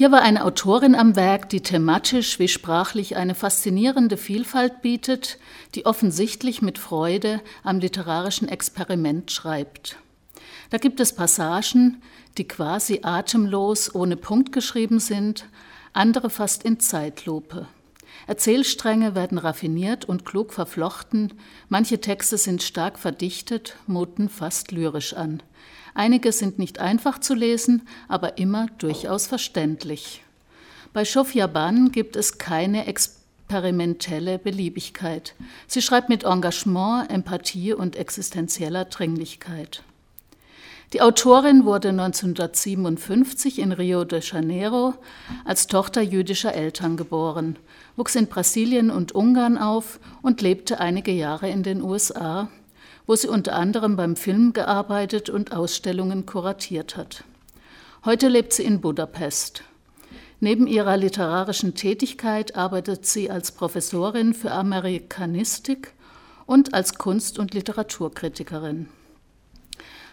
Hier war eine Autorin am Werk, die thematisch wie sprachlich eine faszinierende Vielfalt bietet, die offensichtlich mit Freude am literarischen Experiment schreibt. Da gibt es Passagen, die quasi atemlos ohne Punkt geschrieben sind, andere fast in Zeitlupe. Erzählstränge werden raffiniert und klug verflochten, manche Texte sind stark verdichtet, muten fast lyrisch an. Einige sind nicht einfach zu lesen, aber immer durchaus verständlich. Bei Shofia Ban gibt es keine experimentelle Beliebigkeit. Sie schreibt mit Engagement, Empathie und existenzieller Dringlichkeit. Die Autorin wurde 1957 in Rio de Janeiro als Tochter jüdischer Eltern geboren, wuchs in Brasilien und Ungarn auf und lebte einige Jahre in den USA, wo sie unter anderem beim Film gearbeitet und Ausstellungen kuratiert hat. Heute lebt sie in Budapest. Neben ihrer literarischen Tätigkeit arbeitet sie als Professorin für Amerikanistik und als Kunst- und Literaturkritikerin.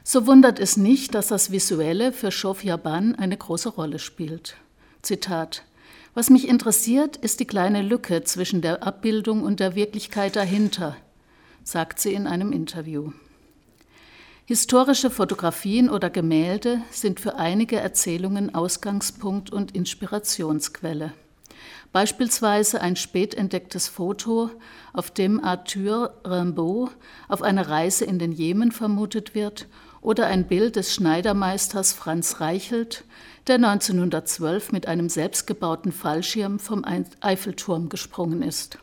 So wundert es nicht, dass das Visuelle für Shofia Ban eine große Rolle spielt. Zitat Was mich interessiert, ist die kleine Lücke zwischen der Abbildung und der Wirklichkeit dahinter, sagt sie in einem Interview. Historische Fotografien oder Gemälde sind für einige Erzählungen Ausgangspunkt und Inspirationsquelle. Beispielsweise ein spät entdecktes Foto, auf dem Arthur Rimbaud auf einer Reise in den Jemen vermutet wird, oder ein Bild des Schneidermeisters Franz Reichelt, der 1912 mit einem selbstgebauten Fallschirm vom Eiffelturm gesprungen ist.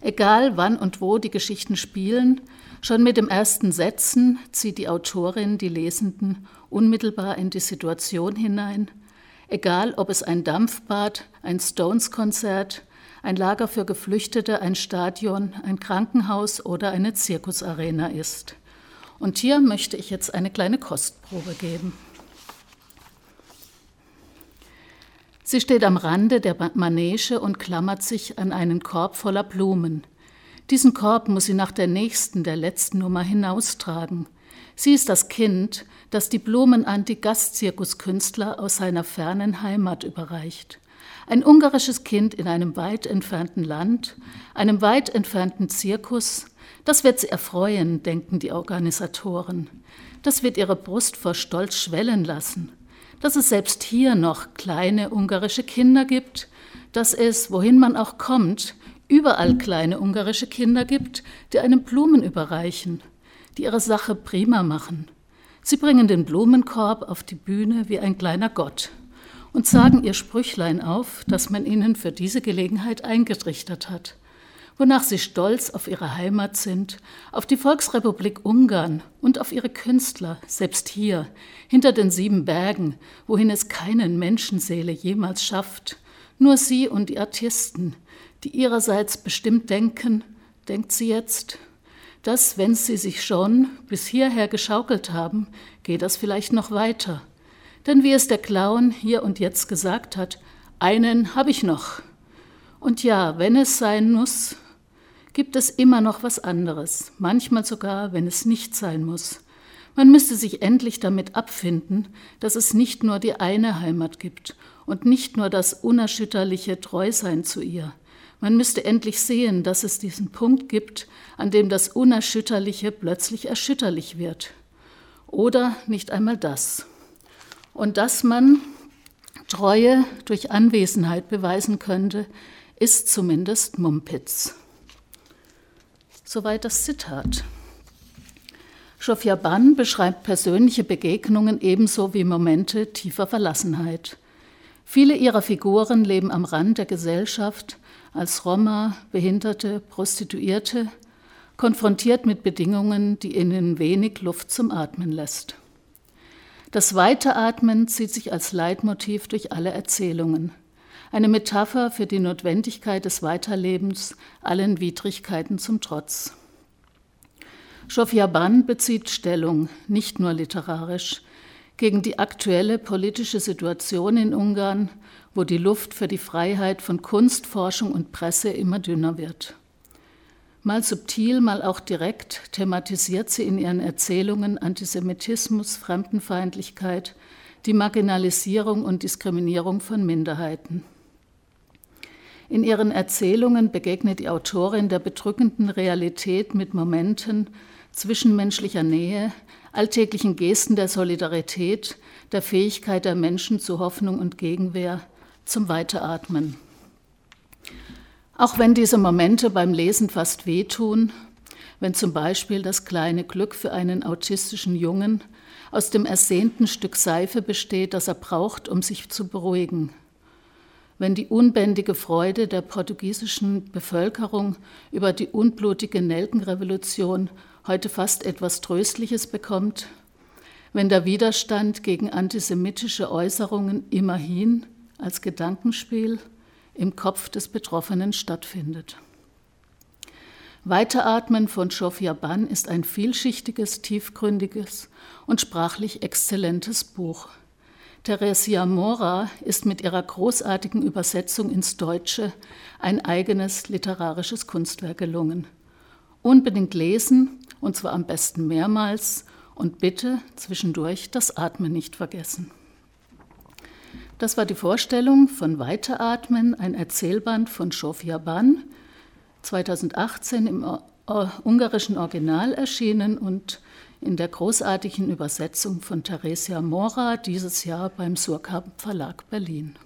Egal wann und wo die Geschichten spielen, schon mit dem ersten Sätzen zieht die Autorin die Lesenden unmittelbar in die Situation hinein, egal ob es ein Dampfbad, ein Stones-Konzert, ein Lager für Geflüchtete, ein Stadion, ein Krankenhaus oder eine Zirkusarena ist. Und hier möchte ich jetzt eine kleine Kostprobe geben. Sie steht am Rande der Manege und klammert sich an einen Korb voller Blumen. Diesen Korb muss sie nach der nächsten, der letzten Nummer hinaustragen. Sie ist das Kind, das die Blumen an die Gastzirkuskünstler aus seiner fernen Heimat überreicht. Ein ungarisches Kind in einem weit entfernten Land, einem weit entfernten Zirkus, das wird sie erfreuen, denken die Organisatoren. Das wird ihre Brust vor Stolz schwellen lassen dass es selbst hier noch kleine ungarische Kinder gibt, dass es, wohin man auch kommt, überall kleine ungarische Kinder gibt, die einem Blumen überreichen, die ihre Sache prima machen. Sie bringen den Blumenkorb auf die Bühne wie ein kleiner Gott und sagen ihr Sprüchlein auf, das man ihnen für diese Gelegenheit eingetrichtert hat wonach sie stolz auf ihre Heimat sind, auf die Volksrepublik Ungarn und auf ihre Künstler, selbst hier, hinter den sieben Bergen, wohin es keinen Menschenseele jemals schafft, nur sie und die Artisten, die ihrerseits bestimmt denken, denkt sie jetzt, dass, wenn sie sich schon bis hierher geschaukelt haben, geht das vielleicht noch weiter. Denn wie es der Clown hier und jetzt gesagt hat, einen habe ich noch. Und ja, wenn es sein muss, gibt es immer noch was anderes, manchmal sogar, wenn es nicht sein muss. Man müsste sich endlich damit abfinden, dass es nicht nur die eine Heimat gibt und nicht nur das unerschütterliche Treusein zu ihr. Man müsste endlich sehen, dass es diesen Punkt gibt, an dem das Unerschütterliche plötzlich erschütterlich wird. Oder nicht einmal das. Und dass man Treue durch Anwesenheit beweisen könnte, ist zumindest Mumpitz. Soweit das Zitat. Shofia Ban beschreibt persönliche Begegnungen ebenso wie Momente tiefer Verlassenheit. Viele ihrer Figuren leben am Rand der Gesellschaft als Roma, Behinderte, Prostituierte, konfrontiert mit Bedingungen, die ihnen wenig Luft zum Atmen lässt. Das Weiteratmen zieht sich als Leitmotiv durch alle Erzählungen eine Metapher für die Notwendigkeit des Weiterlebens allen Widrigkeiten zum Trotz. Shofia Ban bezieht Stellung, nicht nur literarisch, gegen die aktuelle politische Situation in Ungarn, wo die Luft für die Freiheit von Kunst, Forschung und Presse immer dünner wird. Mal subtil, mal auch direkt thematisiert sie in ihren Erzählungen Antisemitismus, Fremdenfeindlichkeit, die Marginalisierung und Diskriminierung von Minderheiten. In ihren Erzählungen begegnet die Autorin der bedrückenden Realität mit Momenten zwischenmenschlicher Nähe, alltäglichen Gesten der Solidarität, der Fähigkeit der Menschen zu Hoffnung und Gegenwehr, zum Weiteratmen. Auch wenn diese Momente beim Lesen fast wehtun, wenn zum Beispiel das kleine Glück für einen autistischen Jungen aus dem ersehnten Stück Seife besteht, das er braucht, um sich zu beruhigen wenn die unbändige Freude der portugiesischen Bevölkerung über die unblutige Nelkenrevolution heute fast etwas Tröstliches bekommt, wenn der Widerstand gegen antisemitische Äußerungen immerhin als Gedankenspiel im Kopf des Betroffenen stattfindet. Weiteratmen von Shofia Ban ist ein vielschichtiges, tiefgründiges und sprachlich exzellentes Buch. Theresia Mora ist mit ihrer großartigen Übersetzung ins Deutsche ein eigenes literarisches Kunstwerk gelungen. Unbedingt lesen, und zwar am besten mehrmals, und bitte zwischendurch das Atmen nicht vergessen. Das war die Vorstellung von Weiteratmen, ein Erzählband von Sofia Ban, 2018 im ungarischen Original erschienen und in der großartigen Übersetzung von Theresia Mora dieses Jahr beim Surkamp Verlag Berlin.